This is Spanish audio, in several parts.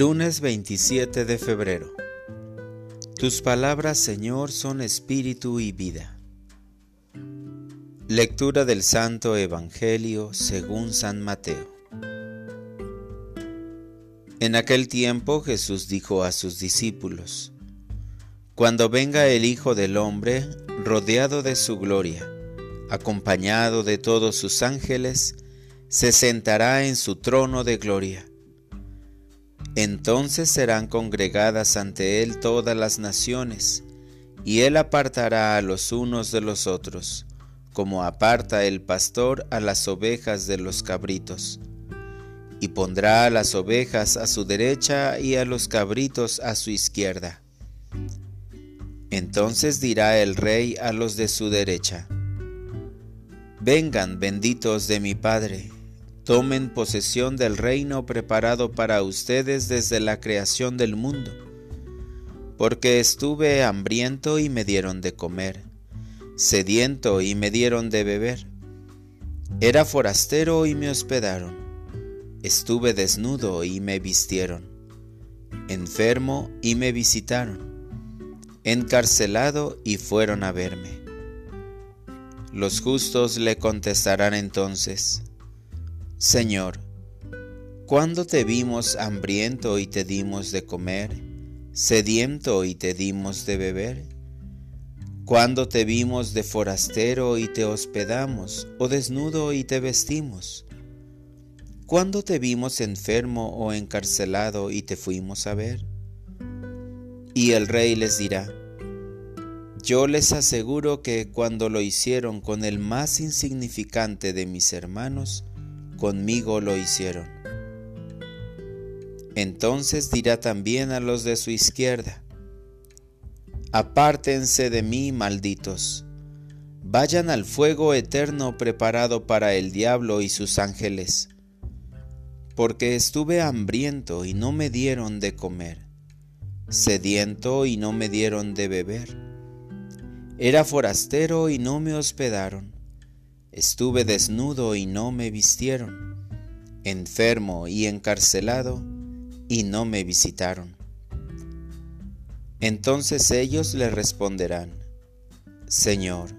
Lunes 27 de febrero. Tus palabras, Señor, son espíritu y vida. Lectura del Santo Evangelio según San Mateo. En aquel tiempo Jesús dijo a sus discípulos, Cuando venga el Hijo del Hombre, rodeado de su gloria, acompañado de todos sus ángeles, se sentará en su trono de gloria entonces serán congregadas ante él todas las naciones, y él apartará a los unos de los otros, como aparta el pastor a las ovejas de los cabritos. Y pondrá a las ovejas a su derecha y a los cabritos a su izquierda. Entonces dirá el rey a los de su derecha, Vengan benditos de mi Padre tomen posesión del reino preparado para ustedes desde la creación del mundo. Porque estuve hambriento y me dieron de comer, sediento y me dieron de beber. Era forastero y me hospedaron. Estuve desnudo y me vistieron. Enfermo y me visitaron. Encarcelado y fueron a verme. Los justos le contestarán entonces, Señor, ¿cuándo te vimos hambriento y te dimos de comer, sediento y te dimos de beber? ¿Cuándo te vimos de forastero y te hospedamos, o desnudo y te vestimos? ¿Cuándo te vimos enfermo o encarcelado y te fuimos a ver? Y el rey les dirá, yo les aseguro que cuando lo hicieron con el más insignificante de mis hermanos, conmigo lo hicieron. Entonces dirá también a los de su izquierda, Apártense de mí, malditos, vayan al fuego eterno preparado para el diablo y sus ángeles, porque estuve hambriento y no me dieron de comer, sediento y no me dieron de beber, era forastero y no me hospedaron Estuve desnudo y no me vistieron, enfermo y encarcelado y no me visitaron. Entonces ellos le responderán, Señor,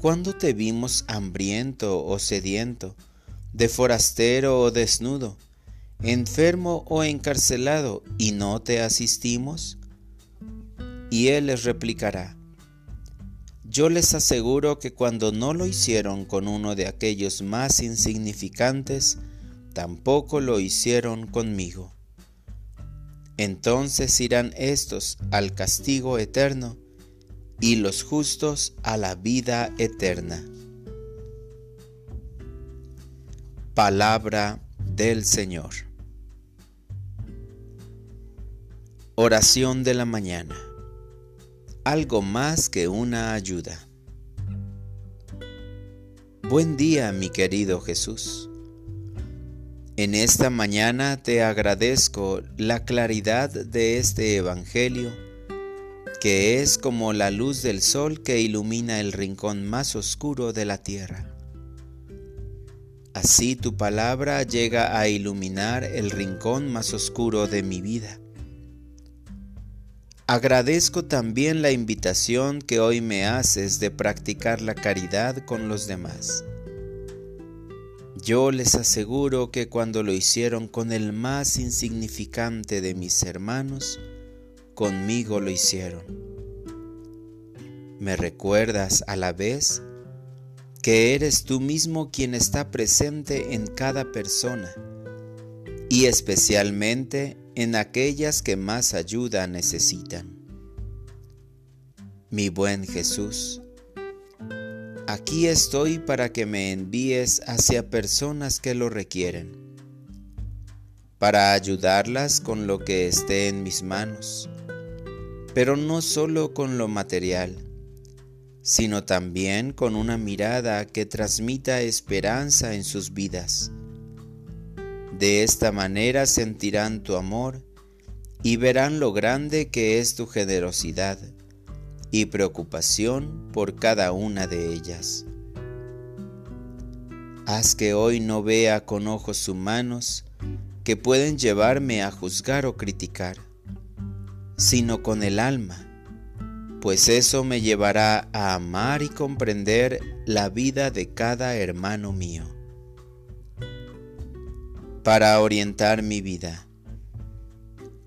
¿cuándo te vimos hambriento o sediento, de forastero o desnudo, enfermo o encarcelado, y no te asistimos? Y él les replicará, yo les aseguro que cuando no lo hicieron con uno de aquellos más insignificantes, tampoco lo hicieron conmigo. Entonces irán estos al castigo eterno y los justos a la vida eterna. Palabra del Señor. Oración de la mañana algo más que una ayuda. Buen día, mi querido Jesús. En esta mañana te agradezco la claridad de este Evangelio, que es como la luz del sol que ilumina el rincón más oscuro de la tierra. Así tu palabra llega a iluminar el rincón más oscuro de mi vida Agradezco también la invitación que hoy me haces de practicar la caridad con los demás. Yo les aseguro que cuando lo hicieron con el más insignificante de mis hermanos, conmigo lo hicieron. Me recuerdas a la vez que eres tú mismo quien está presente en cada persona y especialmente en aquellas que más ayuda necesitan. Mi buen Jesús, aquí estoy para que me envíes hacia personas que lo requieren, para ayudarlas con lo que esté en mis manos, pero no solo con lo material, sino también con una mirada que transmita esperanza en sus vidas de esta manera sentirán tu amor y verán lo grande que es tu generosidad y preocupación por cada una de ellas. Haz que hoy no vea con ojos humanos que pueden llevarme a juzgar o criticar, sino con el alma, pues eso me llevará a amar y comprender la vida de cada hermano mío. Para orientar mi vida,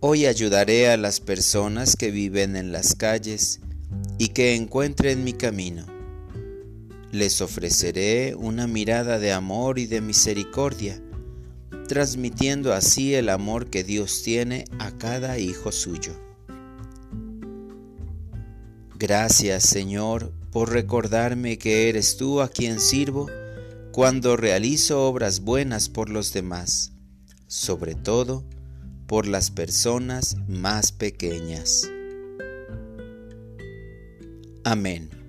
hoy ayudaré a las personas que viven en las calles y que encuentren mi camino. Les ofreceré una mirada de amor y de misericordia, transmitiendo así el amor que Dios tiene a cada hijo suyo. Gracias Señor por recordarme que eres tú a quien sirvo cuando realizo obras buenas por los demás, sobre todo por las personas más pequeñas. Amén.